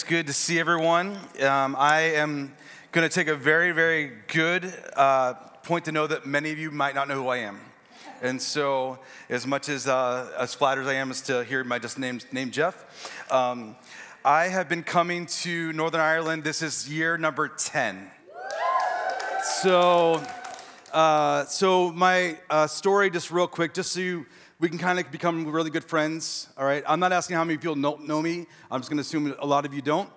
It's good to see everyone. Um, I am going to take a very, very good uh, point to know that many of you might not know who I am. And so, as much as, uh, as flattered as I am as to hear my just name, name Jeff, um, I have been coming to Northern Ireland. This is year number 10. So, uh, so my uh, story, just real quick, just so you we can kind of become really good friends, all right? I'm not asking how many people know, know me. I'm just going to assume a lot of you don't.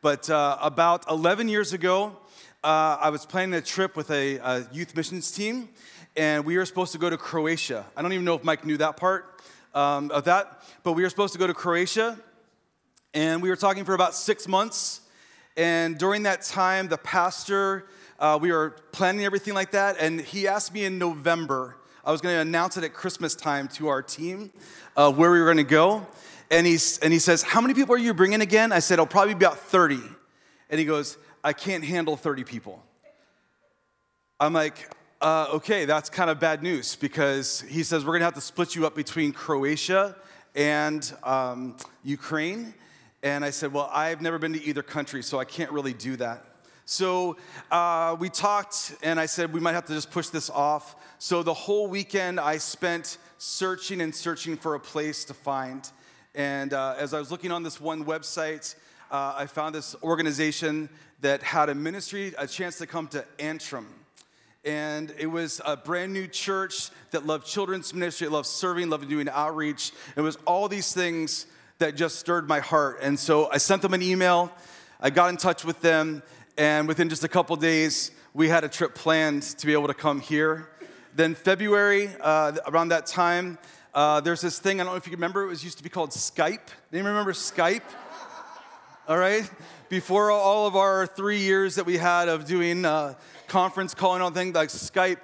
But uh, about 11 years ago, uh, I was planning a trip with a, a, youth missions team, and we were supposed to go to Croatia. I don't even know if Mike knew that part um, of that, but we were supposed to go to Croatia, and we were talking for about six months. And during that time, the pastor, uh, we were planning everything like that, and he asked me in November I was going to announce it at Christmas time to our team uh, where we were going to go. And, he's, and he says, How many people are you bringing again? I said, I'll probably be about 30. And he goes, I can't handle 30 people. I'm like, uh, okay, that's kind of bad news because he says we're going to have to split you up between Croatia and um, Ukraine. And I said, well, I've never been to either country, so I can't really do that. So uh, we talked, and I said we might have to just push this off. So the whole weekend I spent searching and searching for a place to find. And uh, as I was looking on this one website, uh, I found this organization that had a ministry, a chance to come to Antrim. And it was a brand new church that loved children's ministry, loved serving, loved doing outreach. It was all these things that just stirred my heart. And so I sent them an email. I got in touch with them, and within just a couple days, we had a trip planned to be able to come here. Then, February, uh, around that time, uh, there's this thing, I don't know if you remember, it was used to be called Skype. Anyone remember Skype? All right? Before all of our three years that we had of doing uh, conference calling on things like Skype,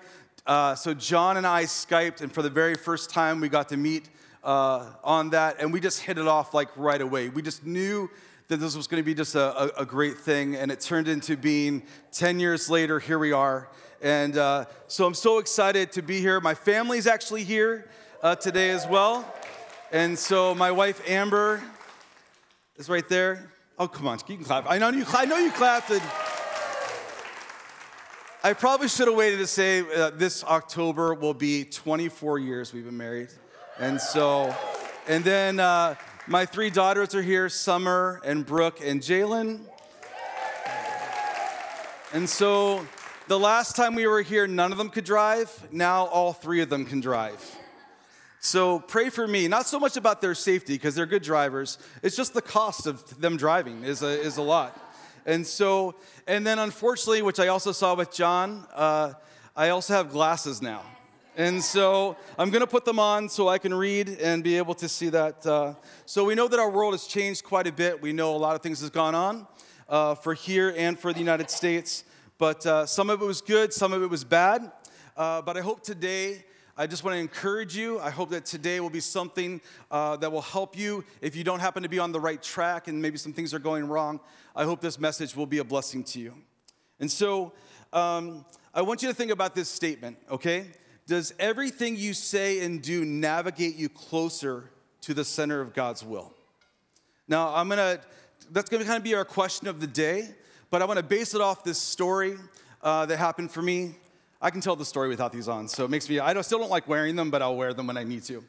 uh, so John and I Skyped, and for the very first time, we got to meet uh, on that, and we just hit it off like right away. We just knew that this was going to be just a, a, a, great thing, and it turned into being 10 years later, here we are. And uh, so I'm so excited to be here. My family's actually here uh, today as well. And so my wife, Amber, is right there. Oh, come on, you can clap. I know you, I know you clapped. I probably should have waited to say uh, this October will be 24 years we've been married. And so, and then uh, my three daughters are here Summer and Brooke and Jalen. And so the last time we were here, none of them could drive. Now all three of them can drive. So pray for me, not so much about their safety, because they're good drivers. It's just the cost of them driving is a, is a lot. And so, and then unfortunately, which I also saw with John, uh, I also have glasses now. And so I'm going to put them on so I can read and be able to see that. Uh, so we know that our world has changed quite a bit. We know a lot of things has gone on uh, for here and for the United States. But uh, some of it was good, some of it was bad. Uh, but I hope today, I just want to encourage you. I hope that today will be something uh, that will help you if you don't happen to be on the right track and maybe some things are going wrong. I hope this message will be a blessing to you. And so um, I want you to think about this statement, okay? Does everything you say and do navigate you closer to the center of God's will? Now, I'm gonna, that's gonna kind of be our question of the day, but I wanna base it off this story uh, that happened for me. I can tell the story without these on, so it makes me, I don't, still don't like wearing them, but I'll wear them when I need to.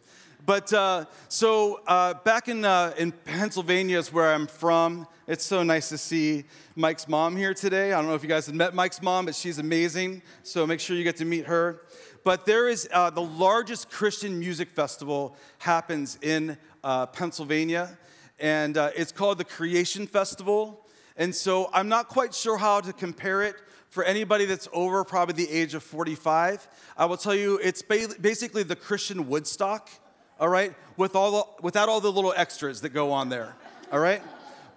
But uh, so uh, back in, uh, in Pennsylvania is where I'm from. It's so nice to see Mike's mom here today. I don't know if you guys have met Mike's mom, but she's amazing. So make sure you get to meet her. But there is uh, the largest Christian music festival happens in uh, Pennsylvania, and uh, it's called the Creation Festival. And so I'm not quite sure how to compare it for anybody that's over probably the age of 45. I will tell you, it's basically the Christian Woodstock, all right, with all the, without all the little extras that go on there, all right.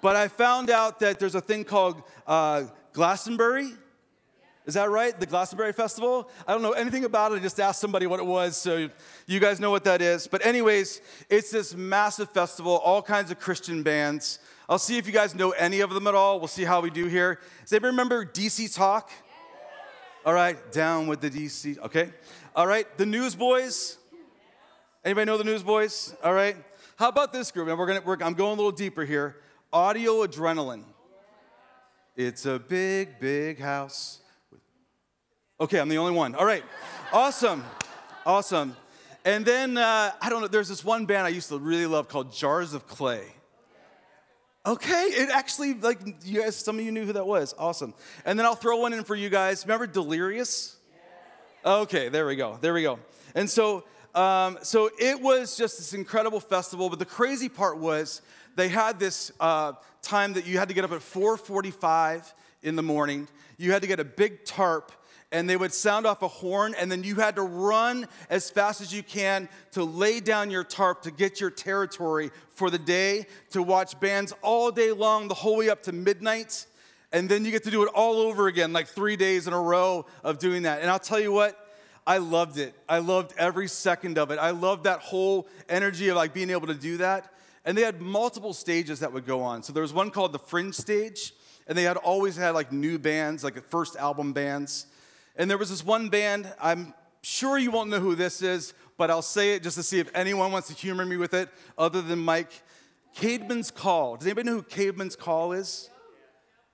But I found out that there's a thing called uh, Glastonbury is that right? The Glastonbury Festival? I don't know anything about it. I just asked somebody what it was, so you guys know what that is. But, anyways, it's this massive festival, all kinds of Christian bands. I'll see if you guys know any of them at all. We'll see how we do here. Does anybody remember DC Talk? All right, down with the DC. Okay. All right, the Newsboys. Anybody know the Newsboys? All right. How about this group? And we're gonna. We're, I'm going a little deeper here. Audio Adrenaline. It's a big, big house. Okay, I'm the only one. All right, awesome, awesome. And then, uh, I don't know, there's this one band I used to really love called Jars of Clay. Okay, it actually, like, you guys, some of you knew who that was. Awesome. And then I'll throw one in for you guys. Remember Delirious? Okay, there we go, there we go. And so, um, so it was just this incredible festival, but the crazy part was they had this uh, time that you had to get up at 4.45 in the morning. You had to get a big tarp and they would sound off a horn, and then you had to run as fast as you can to lay down your tarp to get your territory for the day, to watch bands all day long, the whole way up to midnight. And then you get to do it all over again, like three days in a row of doing that. And I'll tell you what, I loved it. I loved every second of it. I loved that whole energy of like being able to do that. And they had multiple stages that would go on. So there was one called the Fringe Stage, and they had always had like new bands, like first album bands. And there was this one band, I'm sure you won't know who this is, but I'll say it just to see if anyone wants to humor me with it other than Mike. Caedmon's Call. Does anybody know who Caedmon's Call is?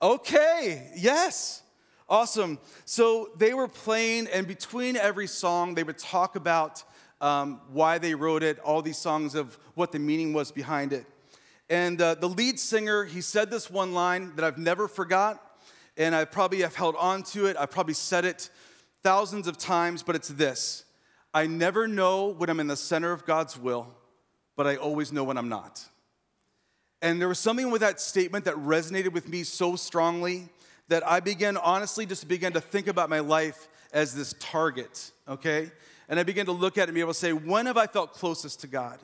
Okay, yes. Awesome. So they were playing, and between every song, they would talk about um, why they wrote it, all these songs of what the meaning was behind it. And uh, the lead singer, he said this one line that I've never forgot and I probably have held on to it. I've probably said it thousands of times, but it's this I never know when I'm in the center of God's will, but I always know when I'm not. And there was something with that statement that resonated with me so strongly that I began, honestly, just began to think about my life as this target, okay? And I began to look at it and be able to say, when have I felt closest to God?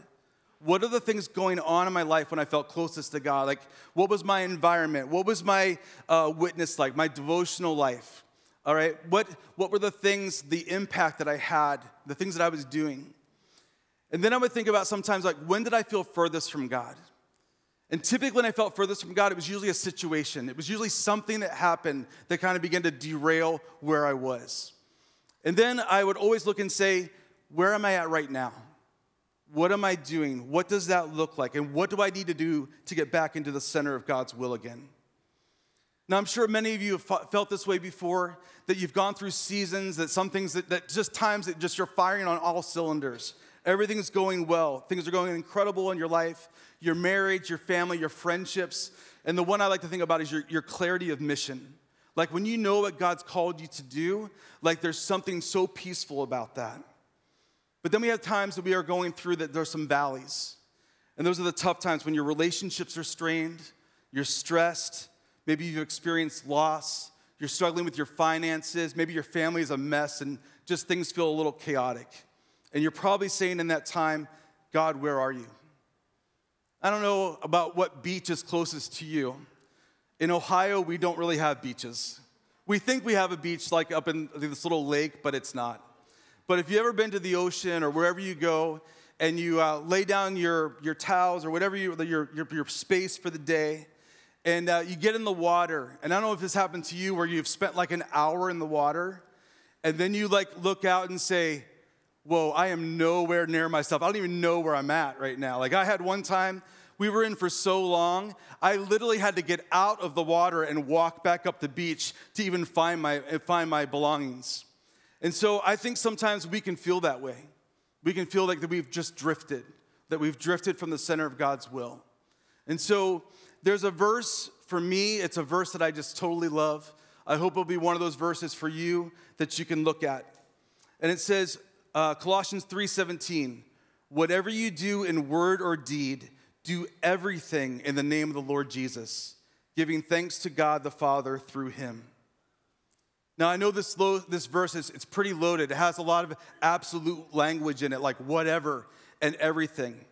What are the things going on in my life when I felt closest to God? Like, what was my environment? What was my uh, witness like? My devotional life? All right? What, what were the things, the impact that I had, the things that I was doing? And then I would think about sometimes, like, when did I feel furthest from God? And typically, when I felt furthest from God, it was usually a situation. It was usually something that happened that kind of began to derail where I was. And then I would always look and say, where am I at right now? What am I doing? What does that look like? And what do I need to do to get back into the center of God's will again? Now, I'm sure many of you have felt this way before, that you've gone through seasons, that some things that, that just times that just you're firing on all cylinders. Everything's going well. Things are going incredible in your life, your marriage, your family, your friendships. And the one I like to think about is your, your clarity of mission. Like when you know what God's called you to do, like there's something so peaceful about that. But then we have times that we are going through that there's some valleys. And those are the tough times when your relationships are strained, you're stressed, maybe you've experienced loss, you're struggling with your finances, maybe your family is a mess and just things feel a little chaotic. And you're probably saying in that time, God, where are you? I don't know about what beach is closest to you. In Ohio, we don't really have beaches. We think we have a beach like up in this little lake, but it's not. But if you've ever been to the ocean or wherever you go and you uh, lay down your, your towels or whatever you, your, your, your space for the day, and uh, you get in the water, and I don't know if this happened to you where you've spent like an hour in the water, and then you like look out and say, Whoa, I am nowhere near myself. I don't even know where I'm at right now. Like I had one time, we were in for so long, I literally had to get out of the water and walk back up the beach to even find my, find my belongings. And so I think sometimes we can feel that way. We can feel like that we've just drifted, that we've drifted from the center of God's will. And so there's a verse for me, it's a verse that I just totally love. I hope it'll be one of those verses for you that you can look at. And it says, uh, Colossians 3:17, whatever you do in word or deed, do everything in the name of the Lord Jesus, giving thanks to God the Father through him. Now, I know this, lo- this verse is it's pretty loaded. It has a lot of absolute language in it, like whatever and everything.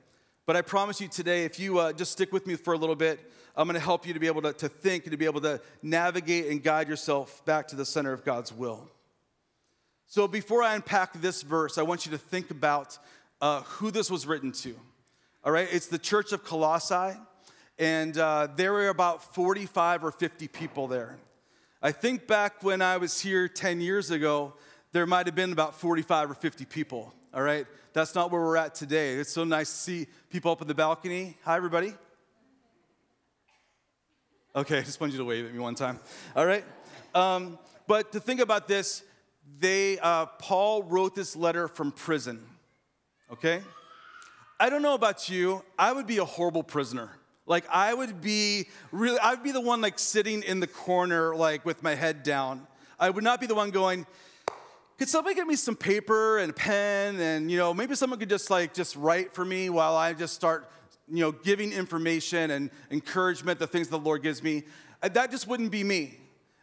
But I promise you today, if you uh, just stick with me for a little bit, I'm going to help you to be able to, to think and to be able to navigate and guide yourself back to the center of God's will. So, before I unpack this verse, I want you to think about uh, who this was written to. All right, it's the church of Colossae, and uh, there were about 45 or 50 people there. I think back when I was here 10 years ago, there might have been about 45 or 50 people, all right? That's not where we're at today. It's so nice to see people up in the balcony. Hi, everybody. Okay, I just wanted you to wave at me one time. All right. Um, but to think about this, they uh, Paul wrote this letter from prison. Okay. I don't know about you. I would be a horrible prisoner. Like I would be really, I would be the one like sitting in the corner, like with my head down. I would not be the one going, could somebody get me some paper and a pen and you know maybe someone could just like just write for me while i just start you know giving information and encouragement the things the lord gives me? Uh, that just wouldn't be me.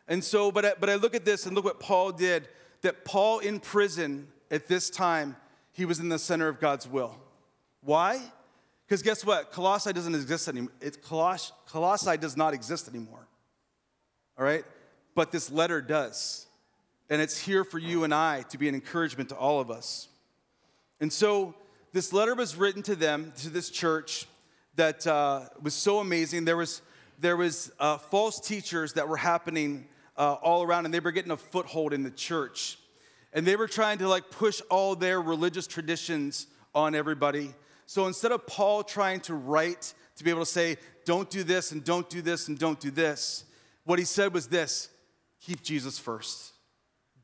And so but I, but I look at this and look what paul did that paul in prison at this time he was in the center of god's will. Why because guess what colossae doesn't exist anymore it's Coloss- colossae does not exist anymore all right but this letter does and it's here for you and I to be an encouragement to all of us. And so this letter was written to them, to this church, that uh, was so amazing. There was, there was uh, false teachers that were happening uh, all around, and they were getting a foothold in the church. And they were trying to like push all their religious traditions on everybody. So instead of Paul trying to write to be able to say, don't do this and don't do this and don't do this, what he said was this keep Jesus first.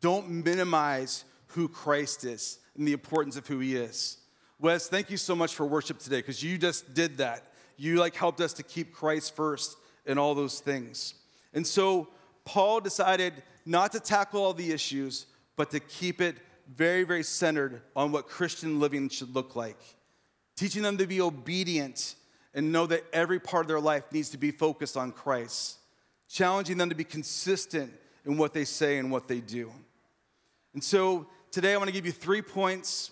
Don't minimize who Christ is and the importance of who he is. Wes, thank you so much for worship today because you just did that. You like helped us to keep Christ first in all those things. And so Paul decided not to tackle all the issues, but to keep it very, very centered on what Christian living should look like. Teaching them to be obedient and know that every part of their life needs to be focused on Christ. Challenging them to be consistent in what they say and what they do. And so today I want to give you three points.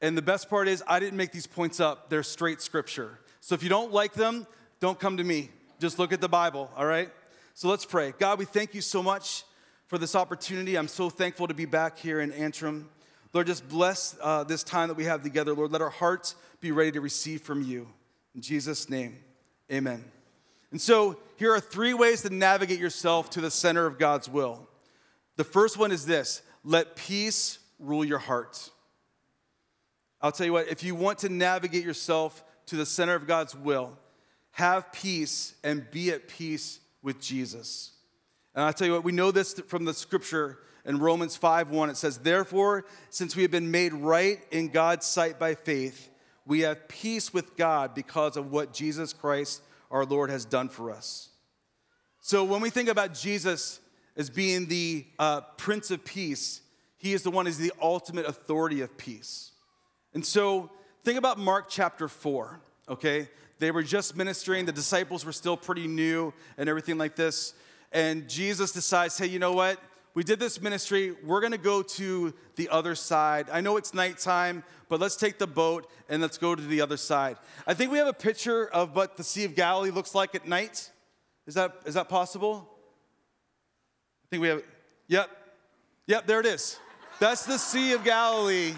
And the best part is, I didn't make these points up, they're straight scripture. So if you don't like them, don't come to me. Just look at the Bible, all right? So let's pray. God, we thank you so much for this opportunity. I'm so thankful to be back here in Antrim. Lord, just bless uh, this time that we have together. Lord, let our hearts be ready to receive from you. In Jesus' name, amen. And so here are three ways to navigate yourself to the center of God's will. The first one is this let peace rule your heart. I'll tell you what, if you want to navigate yourself to the center of God's will, have peace and be at peace with Jesus. And I'll tell you what, we know this from the scripture in Romans 5 1. It says, Therefore, since we have been made right in God's sight by faith, we have peace with God because of what Jesus Christ our Lord has done for us. So when we think about Jesus, as being the uh, Prince of Peace. He is the one who's the ultimate authority of peace. And so think about Mark chapter 4, okay? They were just ministering, the disciples were still pretty new and everything like this. And Jesus decides, hey, you know what? We did this ministry. We're going to go to the other side. I know it's nighttime, but let's take the boat and let's go to the other side. I think we have a picture of what the Sea of Galilee looks like at night. Is that, is that possible? I think we have, yep, yep, there it is. That's the Sea of Galilee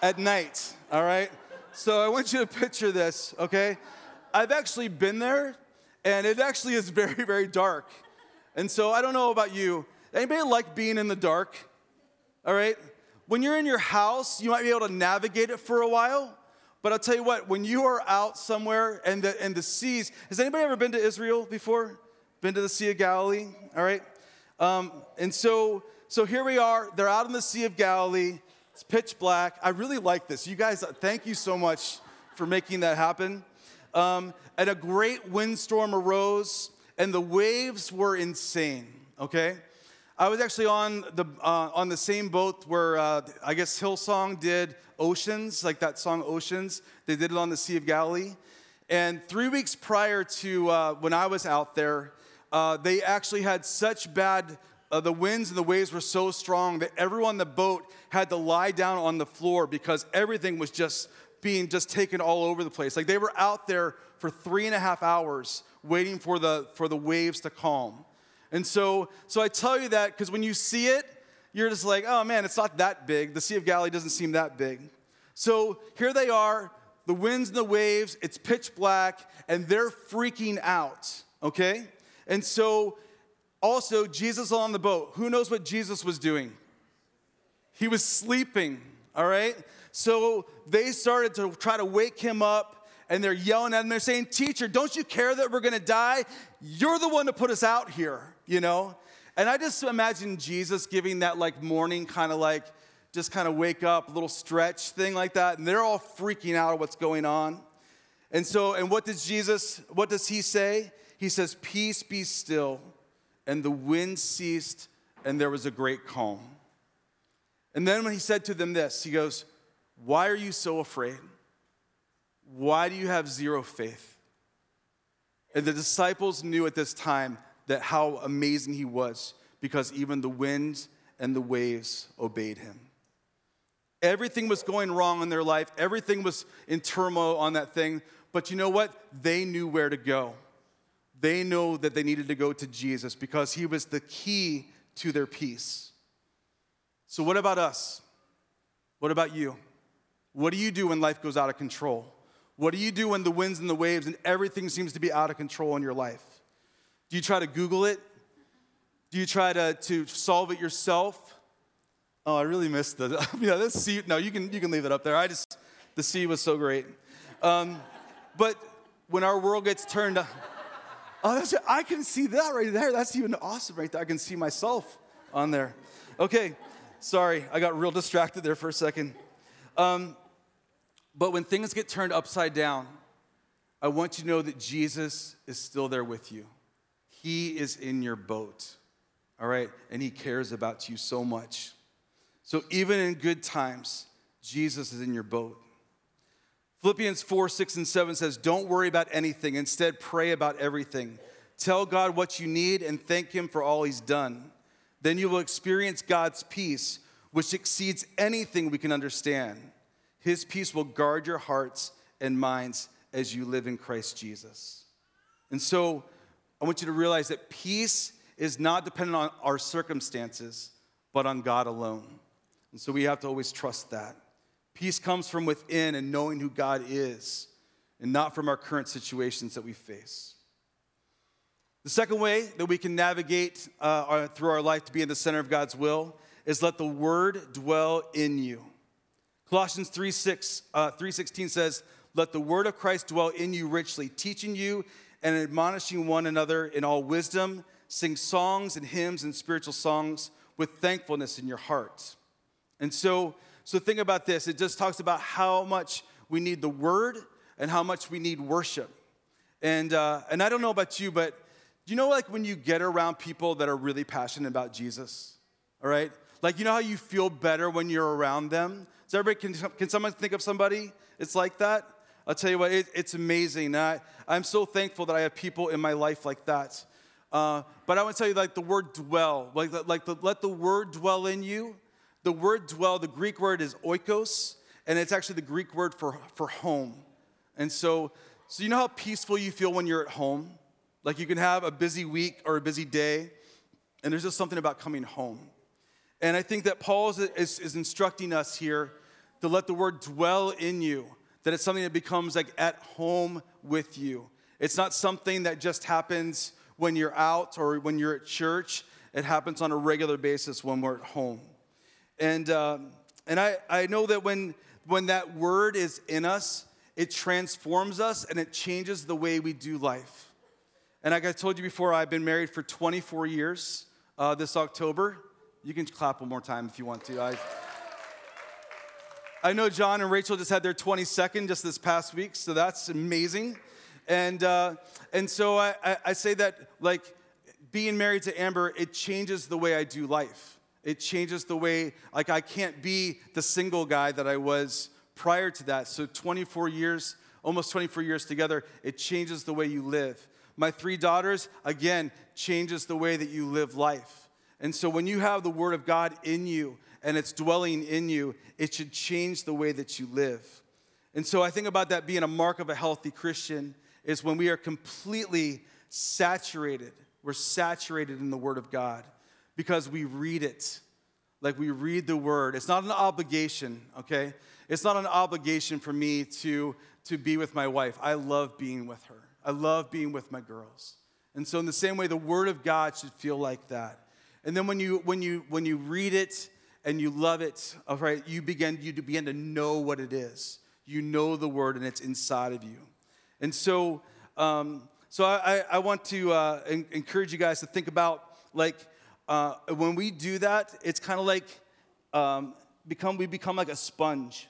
at night, all right? So I want you to picture this, okay? I've actually been there, and it actually is very, very dark. And so I don't know about you. Anybody like being in the dark? All right? When you're in your house, you might be able to navigate it for a while. But I'll tell you what, when you are out somewhere and the, and the seas, has anybody ever been to Israel before? Been to the Sea of Galilee? All right? Um, and so, so here we are. They're out in the Sea of Galilee. It's pitch black. I really like this. You guys, thank you so much for making that happen. Um, and a great windstorm arose, and the waves were insane. Okay, I was actually on the uh, on the same boat where uh, I guess Hillsong did Oceans, like that song Oceans. They did it on the Sea of Galilee. And three weeks prior to uh, when I was out there, uh, they actually had such bad, uh, the winds and the waves were so strong that everyone on the boat had to lie down on the floor because everything was just being just taken all over the place. Like they were out there for three and a half hours waiting for the, for the waves to calm. And so, so I tell you that because when you see it, you're just like, oh man, it's not that big. The Sea of Galilee doesn't seem that big. So here they are, the winds and the waves, it's pitch black, and they're freaking out, okay? And so, also, Jesus on the boat. Who knows what Jesus was doing? He was sleeping, all right? So they started to try to wake him up, and they're yelling at him. They're saying, Teacher, don't you care that we're gonna die? You're the one to put us out here, you know? And I just imagine Jesus giving that like morning kind of like, just kind of wake up, little stretch thing like that. And they're all freaking out at what's going on. And so, and what does Jesus, what does he say? He says, Peace be still. And the wind ceased, and there was a great calm. And then when he said to them this, he goes, Why are you so afraid? Why do you have zero faith? And the disciples knew at this time that how amazing he was because even the winds and the waves obeyed him. Everything was going wrong in their life, everything was in turmoil on that thing. But you know what? They knew where to go. They know that they needed to go to Jesus because he was the key to their peace. So, what about us? What about you? What do you do when life goes out of control? What do you do when the winds and the waves and everything seems to be out of control in your life? Do you try to Google it? Do you try to, to solve it yourself? Oh, I really missed the. yeah, this sea. No, you can you can leave it up there. I just the sea was so great. Um, but when our world gets turned, oh, that's I can see that right there. That's even awesome right there. I can see myself on there. Okay, sorry, I got real distracted there for a second. Um, but when things get turned upside down, I want you to know that Jesus is still there with you. He is in your boat, all right? And He cares about you so much. So even in good times, Jesus is in your boat. Philippians 4, 6, and 7 says, Don't worry about anything. Instead, pray about everything. Tell God what you need and thank Him for all He's done. Then you will experience God's peace, which exceeds anything we can understand. His peace will guard your hearts and minds as you live in Christ Jesus. And so I want you to realize that peace is not dependent on our circumstances, but on God alone. And so we have to always trust that. Peace comes from within and knowing who God is, and not from our current situations that we face. The second way that we can navigate uh, our, through our life to be in the center of God's will is let the word dwell in you. Colossians 3, 6, uh, 3.16 says, Let the word of Christ dwell in you richly, teaching you and admonishing one another in all wisdom. Sing songs and hymns and spiritual songs with thankfulness in your hearts. And so so think about this. It just talks about how much we need the word and how much we need worship. And, uh, and I don't know about you, but you know like when you get around people that are really passionate about Jesus? All right? Like, you know how you feel better when you're around them? Does everybody, can, can someone think of somebody it's like that? I'll tell you what, it, it's amazing. I, I'm so thankful that I have people in my life like that. Uh, but I want to tell you, like the word dwell, like, like the, let the word dwell in you. The word dwell, the Greek word is oikos, and it's actually the Greek word for, for home. And so, so you know how peaceful you feel when you're at home? Like you can have a busy week or a busy day, and there's just something about coming home. And I think that Paul is, is, is instructing us here to let the word dwell in you, that it's something that becomes like at home with you. It's not something that just happens when you're out or when you're at church. It happens on a regular basis when we're at home. And, um, and I, I know that when, when that word is in us, it transforms us and it changes the way we do life. And like I told you before, I've been married for 24 years uh, this October. You can clap one more time if you want to. I, I know John and Rachel just had their 22nd just this past week, so that's amazing. And, uh, and so I, I, I say that, like, being married to Amber, it changes the way I do life. It changes the way, like, I can't be the single guy that I was prior to that. So, 24 years, almost 24 years together, it changes the way you live. My three daughters, again, changes the way that you live life. And so, when you have the Word of God in you and it's dwelling in you, it should change the way that you live. And so, I think about that being a mark of a healthy Christian is when we are completely saturated. We're saturated in the Word of God because we read it. Like we read the word. It's not an obligation, okay? It's not an obligation for me to, to be with my wife. I love being with her, I love being with my girls. And so, in the same way, the word of God should feel like that. And then when you, when you, when you read it and you love it, all right, you begin, you begin to know what it is. You know the word and it's inside of you. And so, um, so I, I want to uh, encourage you guys to think about like uh, when we do that, it's kind of like um, become we become like a sponge.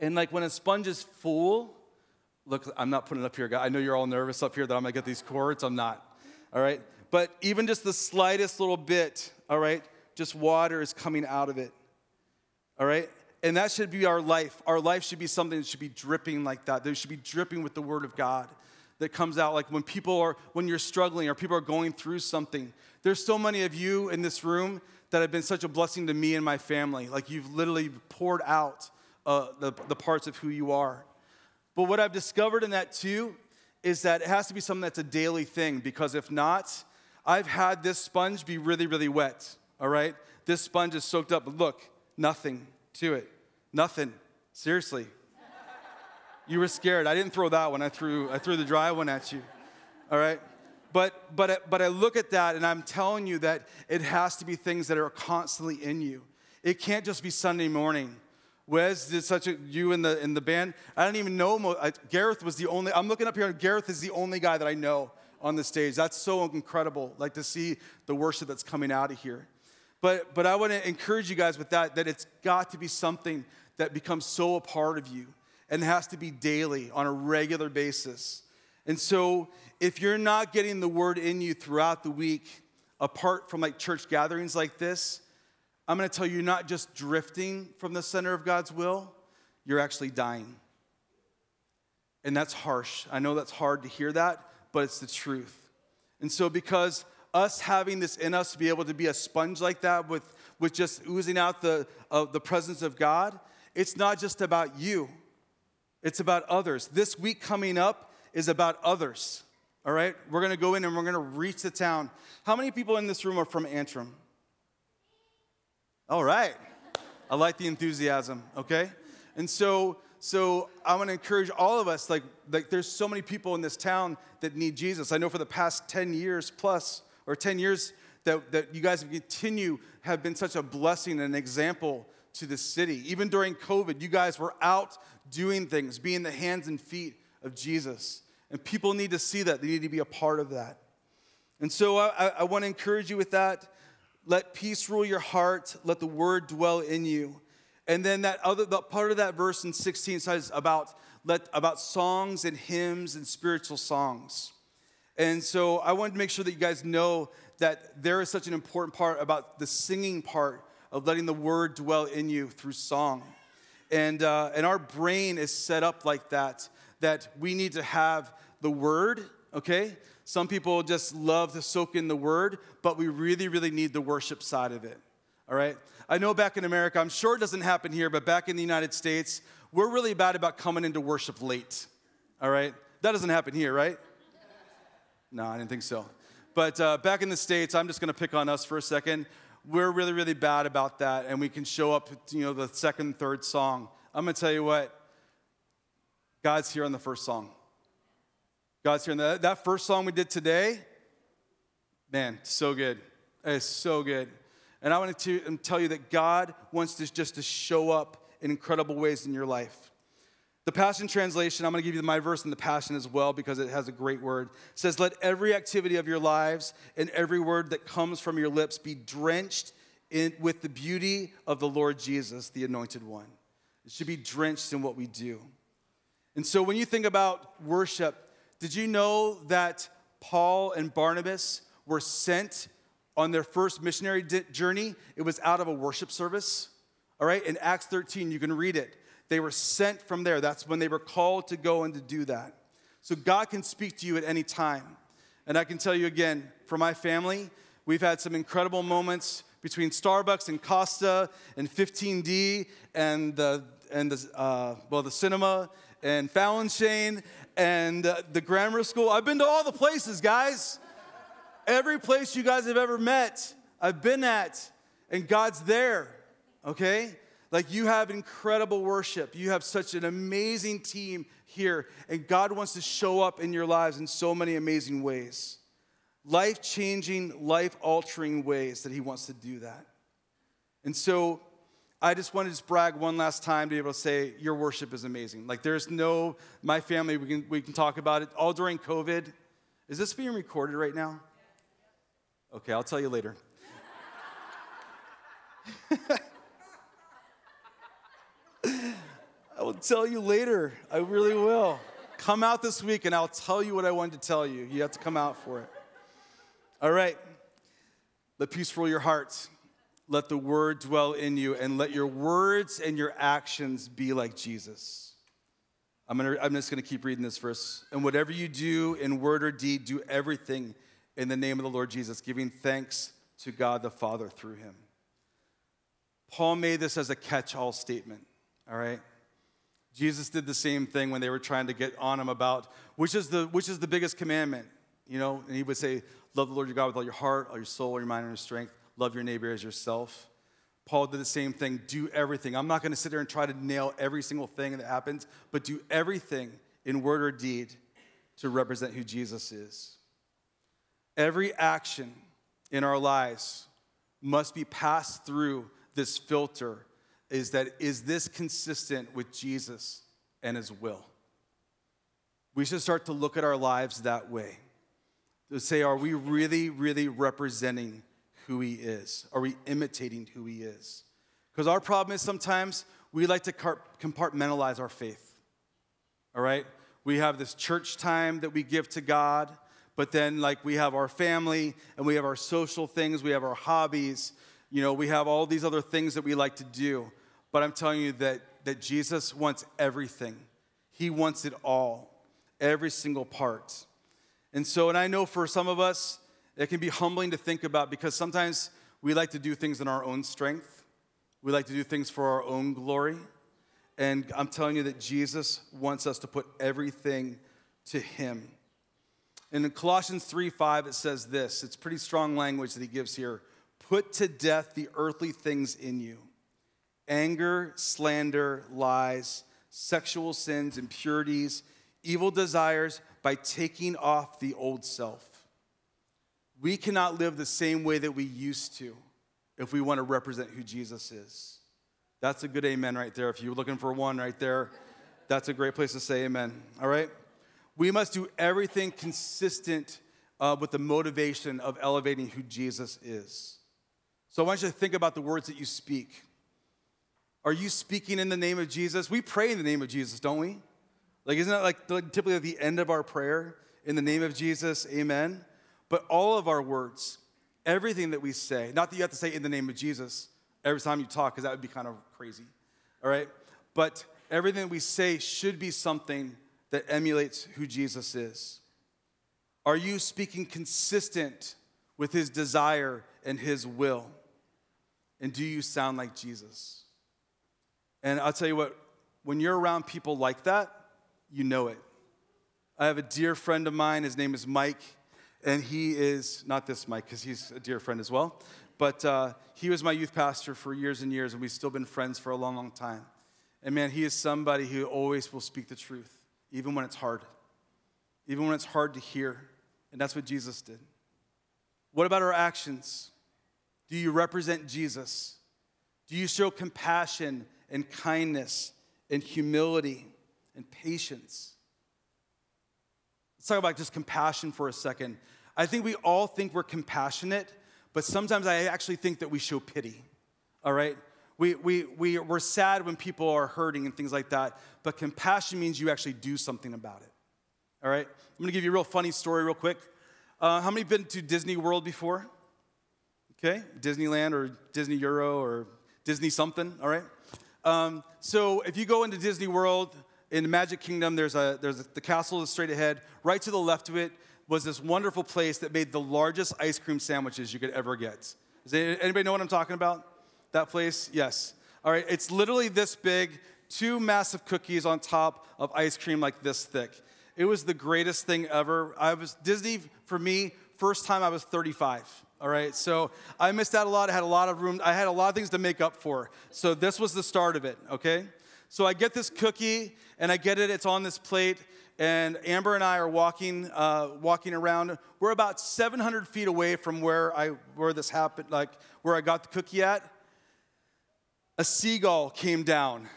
And like when a sponge is full, look, I'm not putting it up here. I know you're all nervous up here that I'm gonna get these cords. I'm not. All right. But even just the slightest little bit, all right, just water is coming out of it. All right? And that should be our life. Our life should be something that should be dripping like that. There should be dripping with the word of God that comes out like when people are when you're struggling or people are going through something. There's so many of you in this room that have been such a blessing to me and my family. Like you've literally poured out uh, the, the parts of who you are. But what I've discovered in that too is that it has to be something that's a daily thing because if not, I've had this sponge be really, really wet, all right? This sponge is soaked up, but look, nothing to it. Nothing. Seriously. You were scared. I didn't throw that one. I threw, I threw the dry one at you, all right? But, but, but I look at that and I'm telling you that it has to be things that are constantly in you. It can't just be Sunday morning. Wes did such a, you in the, in the band. I don't even know, Gareth was the only, I'm looking up here and Gareth is the only guy that I know on the stage. That's so incredible, like to see the worship that's coming out of here. But, but I want to encourage you guys with that, that it's got to be something that becomes so a part of you and has to be daily on a regular basis. And so if you're not getting the word in you throughout the week, apart from like church gatherings like this, I'm going to tell you, you're not just drifting from the center of God's will, you're actually dying. And that's harsh. I know that's hard to hear that, but it's the truth. And so, because us having this in us to be able to be a sponge like that with, with just oozing out the, uh, the presence of God, it's not just about you, it's about others. This week coming up is about others. All right? We're gonna go in and we're gonna reach the town. How many people in this room are from Antrim? All right. I like the enthusiasm, okay? And so, so I want to encourage all of us, like, like there's so many people in this town that need Jesus. I know for the past 10 years plus, or 10 years, that, that you guys have continue have been such a blessing and an example to the city. Even during COVID, you guys were out doing things, being the hands and feet of Jesus. And people need to see that. They need to be a part of that. And so I, I want to encourage you with that. Let peace rule your heart. Let the word dwell in you. And then that other the part of that verse in 16 says about let about songs and hymns and spiritual songs. And so I wanted to make sure that you guys know that there is such an important part about the singing part of letting the word dwell in you through song. And, uh, and our brain is set up like that, that we need to have the word, okay? Some people just love to soak in the word, but we really, really need the worship side of it, all right? I know back in America, I'm sure it doesn't happen here, but back in the United States, we're really bad about coming into worship late. All right? That doesn't happen here, right? No, I didn't think so. But uh, back in the States, I'm just going to pick on us for a second. We're really, really bad about that, and we can show up, you know, the second, third song. I'm going to tell you what, God's here on the first song. God's here. That, that first song we did today, man, so good. It's so good. And I want to um, tell you that God wants to just to show up in incredible ways in your life. The Passion Translation, I'm going to give you my verse in the Passion as well because it has a great word. It says, Let every activity of your lives and every word that comes from your lips be drenched in, with the beauty of the Lord Jesus, the Anointed One. It should be drenched in what we do. And so when you think about worship, did you know that Paul and Barnabas were sent on their first missionary journey, it was out of a worship service. All right, in Acts 13, you can read it. They were sent from there. That's when they were called to go and to do that. So God can speak to you at any time. And I can tell you again, for my family, we've had some incredible moments between Starbucks and Costa and 15D and the, and the, uh, well, the cinema and Fallon Shane and uh, the grammar school. I've been to all the places, guys. Every place you guys have ever met, I've been at, and God's there, okay? Like you have incredible worship. You have such an amazing team here, and God wants to show up in your lives in so many amazing ways. Life changing, life altering ways that He wants to do that. And so I just want to brag one last time to be able to say your worship is amazing. Like there's no my family we can we can talk about it all during COVID. Is this being recorded right now? Okay, I'll tell you later. I will tell you later. I really will. Come out this week and I'll tell you what I wanted to tell you. You have to come out for it. All right. Let peace rule your hearts. Let the word dwell in you, and let your words and your actions be like Jesus. I'm, gonna, I'm just going to keep reading this verse. And whatever you do in word or deed, do everything in the name of the Lord Jesus, giving thanks to God the Father through him. Paul made this as a catch all statement, all right? Jesus did the same thing when they were trying to get on him about which is the, which is the biggest commandment, you know? And he would say, Love the Lord your God with all your heart, all your soul, all your mind, and your strength. Love your neighbor as yourself. Paul did the same thing do everything. I'm not going to sit there and try to nail every single thing that happens, but do everything in word or deed to represent who Jesus is. Every action in our lives must be passed through this filter is that is this consistent with Jesus and his will? We should start to look at our lives that way. To say, are we really, really representing who he is? Are we imitating who he is? Because our problem is sometimes we like to compartmentalize our faith. All right? We have this church time that we give to God, but then like we have our family and we have our social things, we have our hobbies, you know, we have all these other things that we like to do. But I'm telling you that, that Jesus wants everything. He wants it all, every single part. And so, and I know for some of us, it can be humbling to think about because sometimes we like to do things in our own strength. We like to do things for our own glory. And I'm telling you that Jesus wants us to put everything to Him. In Colossians 3 5, it says this it's pretty strong language that he gives here. Put to death the earthly things in you anger, slander, lies, sexual sins, impurities, evil desires by taking off the old self. We cannot live the same way that we used to if we want to represent who Jesus is. That's a good amen right there. If you're looking for one right there, that's a great place to say amen. All right? We must do everything consistent uh, with the motivation of elevating who Jesus is. So I want you to think about the words that you speak. Are you speaking in the name of Jesus? We pray in the name of Jesus, don't we? Like, isn't that like typically at the end of our prayer? In the name of Jesus, amen? But all of our words, everything that we say, not that you have to say in the name of Jesus every time you talk, because that would be kind of crazy, all right? But everything that we say should be something that emulates who Jesus is. Are you speaking consistent with his desire and his will? And do you sound like Jesus? And I'll tell you what, when you're around people like that, you know it. I have a dear friend of mine, his name is Mike, and he is, not this Mike, because he's a dear friend as well, but uh, he was my youth pastor for years and years, and we've still been friends for a long, long time. And man, he is somebody who always will speak the truth, even when it's hard, even when it's hard to hear. And that's what Jesus did. What about our actions? Do you represent Jesus? Do you show compassion and kindness and humility and patience? Let's talk about just compassion for a second. I think we all think we're compassionate, but sometimes I actually think that we show pity, all right? We, we, we, we're sad when people are hurting and things like that, but compassion means you actually do something about it, all right? I'm gonna give you a real funny story, real quick. Uh, how many been to Disney World before? Okay, Disneyland or Disney Euro or Disney something, all right? Um, so if you go into Disney World in the Magic Kingdom, there's, a, there's a, the castle is straight ahead. Right to the left of it was this wonderful place that made the largest ice cream sandwiches you could ever get. Does anybody know what I'm talking about? That place? Yes. All right, it's literally this big, two massive cookies on top of ice cream like this thick. It was the greatest thing ever. I was Disney for me, first time I was 35 all right? So I missed out a lot. I had a lot of room. I had a lot of things to make up for. So this was the start of it, okay? So I get this cookie and I get it. It's on this plate. And Amber and I are walking, uh, walking around. We're about 700 feet away from where I, where this happened, like where I got the cookie at. A seagull came down.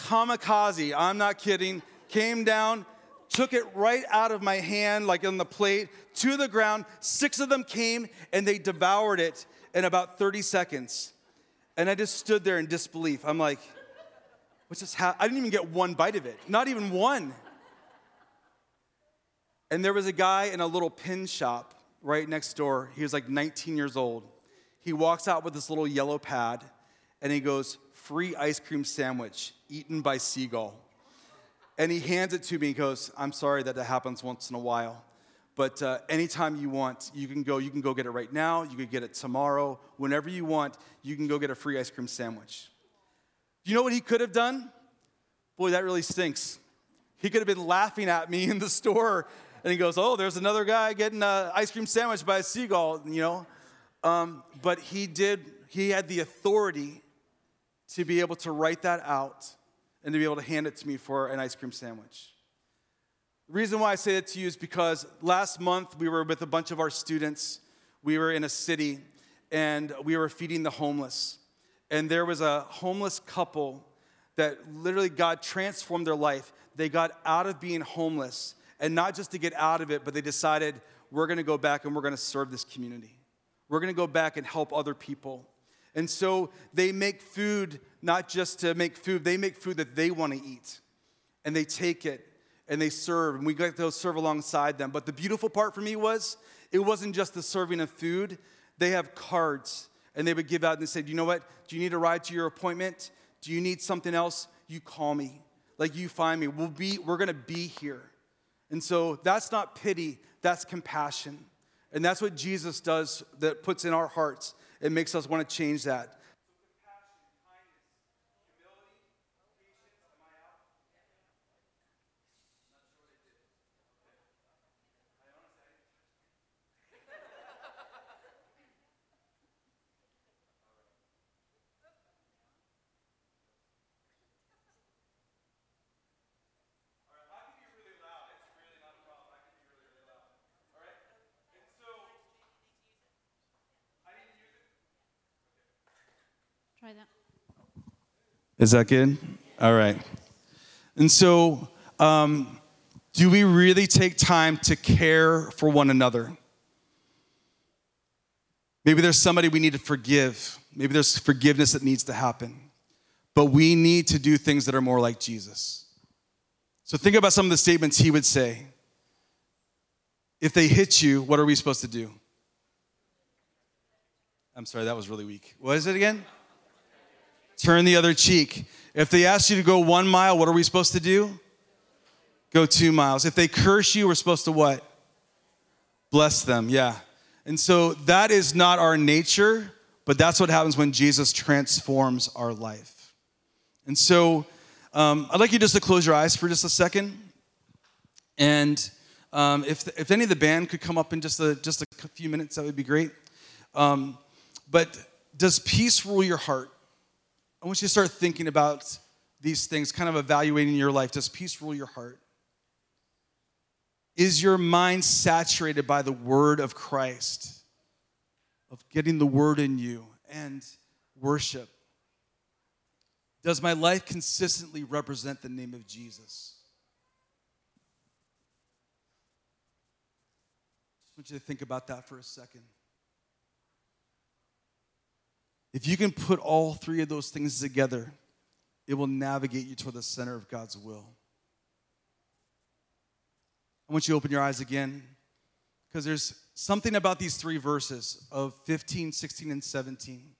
Kamikaze, I'm not kidding, came down, took it right out of my hand, like on the plate, to the ground. Six of them came and they devoured it in about 30 seconds. And I just stood there in disbelief. I'm like, what's this? Ha-? I didn't even get one bite of it, not even one. And there was a guy in a little pin shop right next door. He was like 19 years old. He walks out with this little yellow pad and he goes, Free ice cream sandwich eaten by seagull. And he hands it to me. He goes, I'm sorry that that happens once in a while. But uh, anytime you want, you can go. You can go get it right now. You can get it tomorrow. Whenever you want, you can go get a free ice cream sandwich. You know what he could have done? Boy, that really stinks. He could have been laughing at me in the store and he goes, Oh, there's another guy getting an ice cream sandwich by a seagull, you know. Um, but he did, he had the authority to be able to write that out and to be able to hand it to me for an ice cream sandwich. The reason why I say that to you is because last month we were with a bunch of our students. We were in a city and we were feeding the homeless. And there was a homeless couple that literally God transformed their life. They got out of being homeless and not just to get out of it, but they decided, we're gonna go back and we're gonna serve this community. We're gonna go back and help other people. And so they make food not just to make food, they make food that they wanna eat. And they take it and they serve, and we get to serve alongside them. But the beautiful part for me was, it wasn't just the serving of food, they have cards and they would give out and they said, you know what? Do you need a ride to your appointment? Do you need something else? You call me. Like you find me. We'll be, we're gonna be here. And so that's not pity, that's compassion. And that's what Jesus does that puts in our hearts. It makes us want to change that. Is that good? All right. And so, um, do we really take time to care for one another? Maybe there's somebody we need to forgive. Maybe there's forgiveness that needs to happen. But we need to do things that are more like Jesus. So think about some of the statements he would say. If they hit you, what are we supposed to do? I'm sorry, that was really weak. What is it again? Turn the other cheek. If they ask you to go one mile, what are we supposed to do? Go two miles. If they curse you, we're supposed to what? Bless them, yeah. And so that is not our nature, but that's what happens when Jesus transforms our life. And so um, I'd like you just to close your eyes for just a second. And um, if, if any of the band could come up in just a, just a few minutes, that would be great. Um, but does peace rule your heart? I want you to start thinking about these things, kind of evaluating your life. Does peace rule your heart? Is your mind saturated by the word of Christ, of getting the word in you and worship? Does my life consistently represent the name of Jesus? I want you to think about that for a second. If you can put all three of those things together, it will navigate you toward the center of God's will. I want you to open your eyes again because there's something about these three verses of 15, 16, and 17.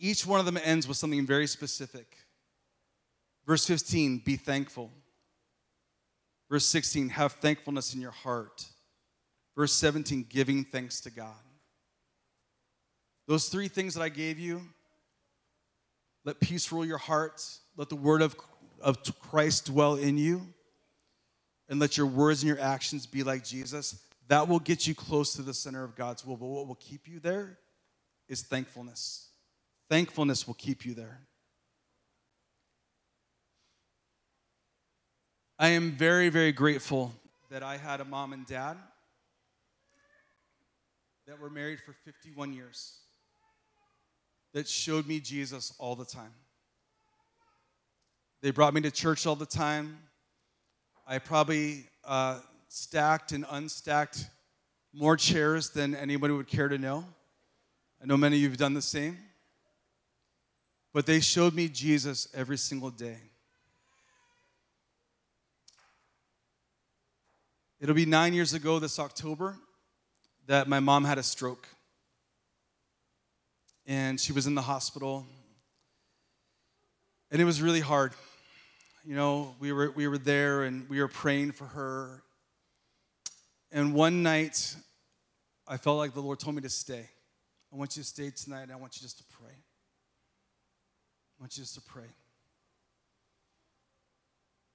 Each one of them ends with something very specific. Verse 15, be thankful. Verse 16, have thankfulness in your heart. Verse 17, giving thanks to God. Those three things that I gave you let peace rule your hearts, let the word of, of Christ dwell in you, and let your words and your actions be like Jesus. That will get you close to the center of God's will. But what will keep you there is thankfulness. Thankfulness will keep you there. I am very, very grateful that I had a mom and dad that were married for 51 years. That showed me Jesus all the time. They brought me to church all the time. I probably uh, stacked and unstacked more chairs than anybody would care to know. I know many of you have done the same. But they showed me Jesus every single day. It'll be nine years ago this October that my mom had a stroke. And she was in the hospital. And it was really hard. You know, we were, we were there and we were praying for her. And one night, I felt like the Lord told me to stay. I want you to stay tonight. I want you just to pray. I want you just to pray.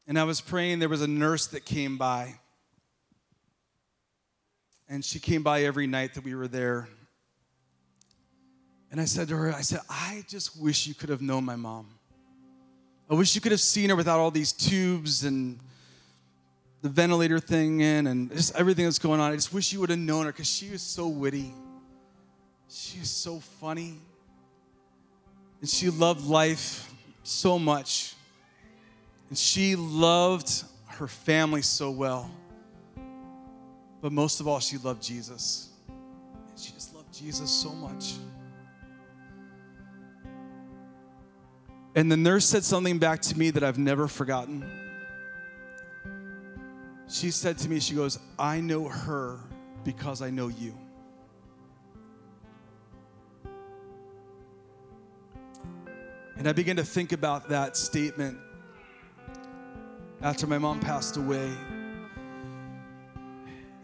And I was praying, there was a nurse that came by. And she came by every night that we were there. And I said to her, I said, I just wish you could have known my mom. I wish you could have seen her without all these tubes and the ventilator thing in and just everything that's going on. I just wish you would have known her because she was so witty. She was so funny. And she loved life so much. And she loved her family so well. But most of all, she loved Jesus. And she just loved Jesus so much. And the nurse said something back to me that I've never forgotten. She said to me, She goes, I know her because I know you. And I began to think about that statement after my mom passed away.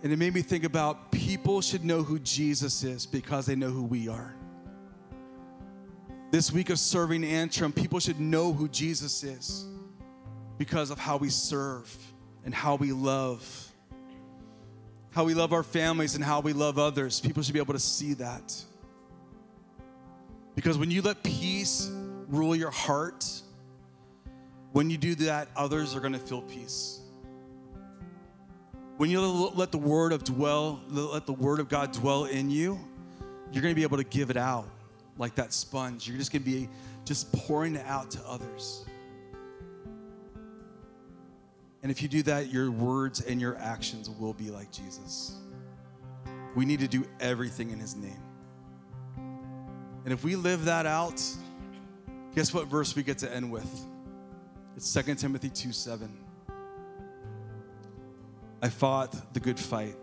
And it made me think about people should know who Jesus is because they know who we are. This week of serving Antrim, people should know who Jesus is because of how we serve and how we love. How we love our families and how we love others. People should be able to see that. Because when you let peace rule your heart, when you do that, others are going to feel peace. When you let the word of dwell, let the word of God dwell in you, you're going to be able to give it out like that sponge. You're just going to be just pouring it out to others. And if you do that, your words and your actions will be like Jesus. We need to do everything in his name. And if we live that out, guess what verse we get to end with? It's 2 Timothy 2 7. I fought the good fight.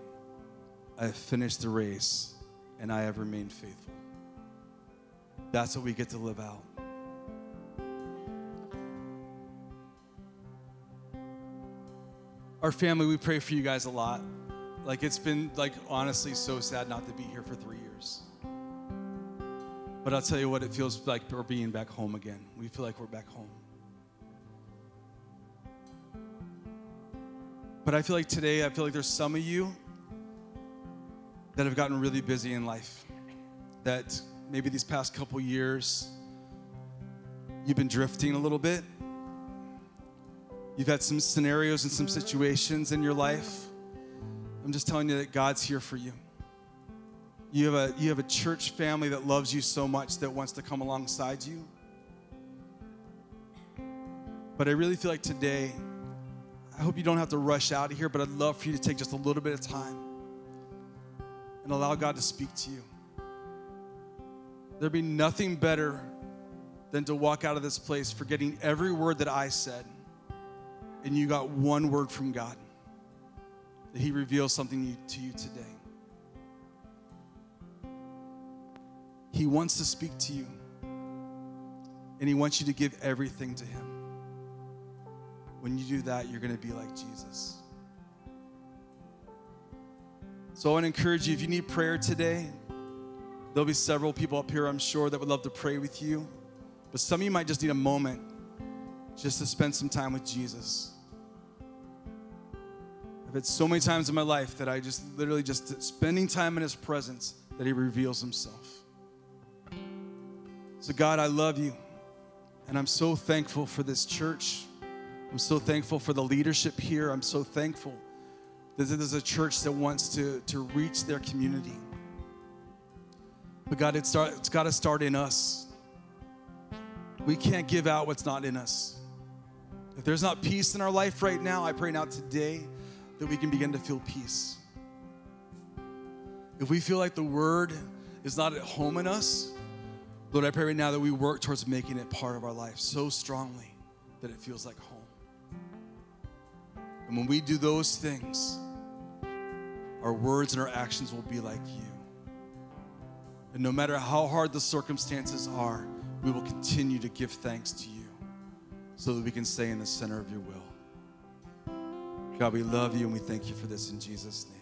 I have finished the race, and I have remained faithful. That's what we get to live out. Our family, we pray for you guys a lot. Like it's been like honestly so sad not to be here for three years. But I'll tell you what, it feels like we're being back home again. We feel like we're back home. But I feel like today, I feel like there's some of you that have gotten really busy in life. That maybe these past couple years, you've been drifting a little bit. You've had some scenarios and some situations in your life. I'm just telling you that God's here for you. You have a, you have a church family that loves you so much that wants to come alongside you. But I really feel like today, I hope you don't have to rush out of here, but I'd love for you to take just a little bit of time and allow God to speak to you. There'd be nothing better than to walk out of this place forgetting every word that I said, and you got one word from God that He reveals something to you today. He wants to speak to you, and He wants you to give everything to Him. When you do that, you're going to be like Jesus. So I want to encourage you if you need prayer today, there'll be several people up here, I'm sure, that would love to pray with you. But some of you might just need a moment just to spend some time with Jesus. I've had so many times in my life that I just literally just spending time in His presence that He reveals Himself. So, God, I love you. And I'm so thankful for this church. I'm so thankful for the leadership here. I'm so thankful that this is a church that wants to, to reach their community. But God, it start, it's got to start in us. We can't give out what's not in us. If there's not peace in our life right now, I pray now today that we can begin to feel peace. If we feel like the word is not at home in us, Lord, I pray right now that we work towards making it part of our life so strongly that it feels like home. And when we do those things, our words and our actions will be like you. And no matter how hard the circumstances are, we will continue to give thanks to you so that we can stay in the center of your will. God, we love you and we thank you for this in Jesus' name.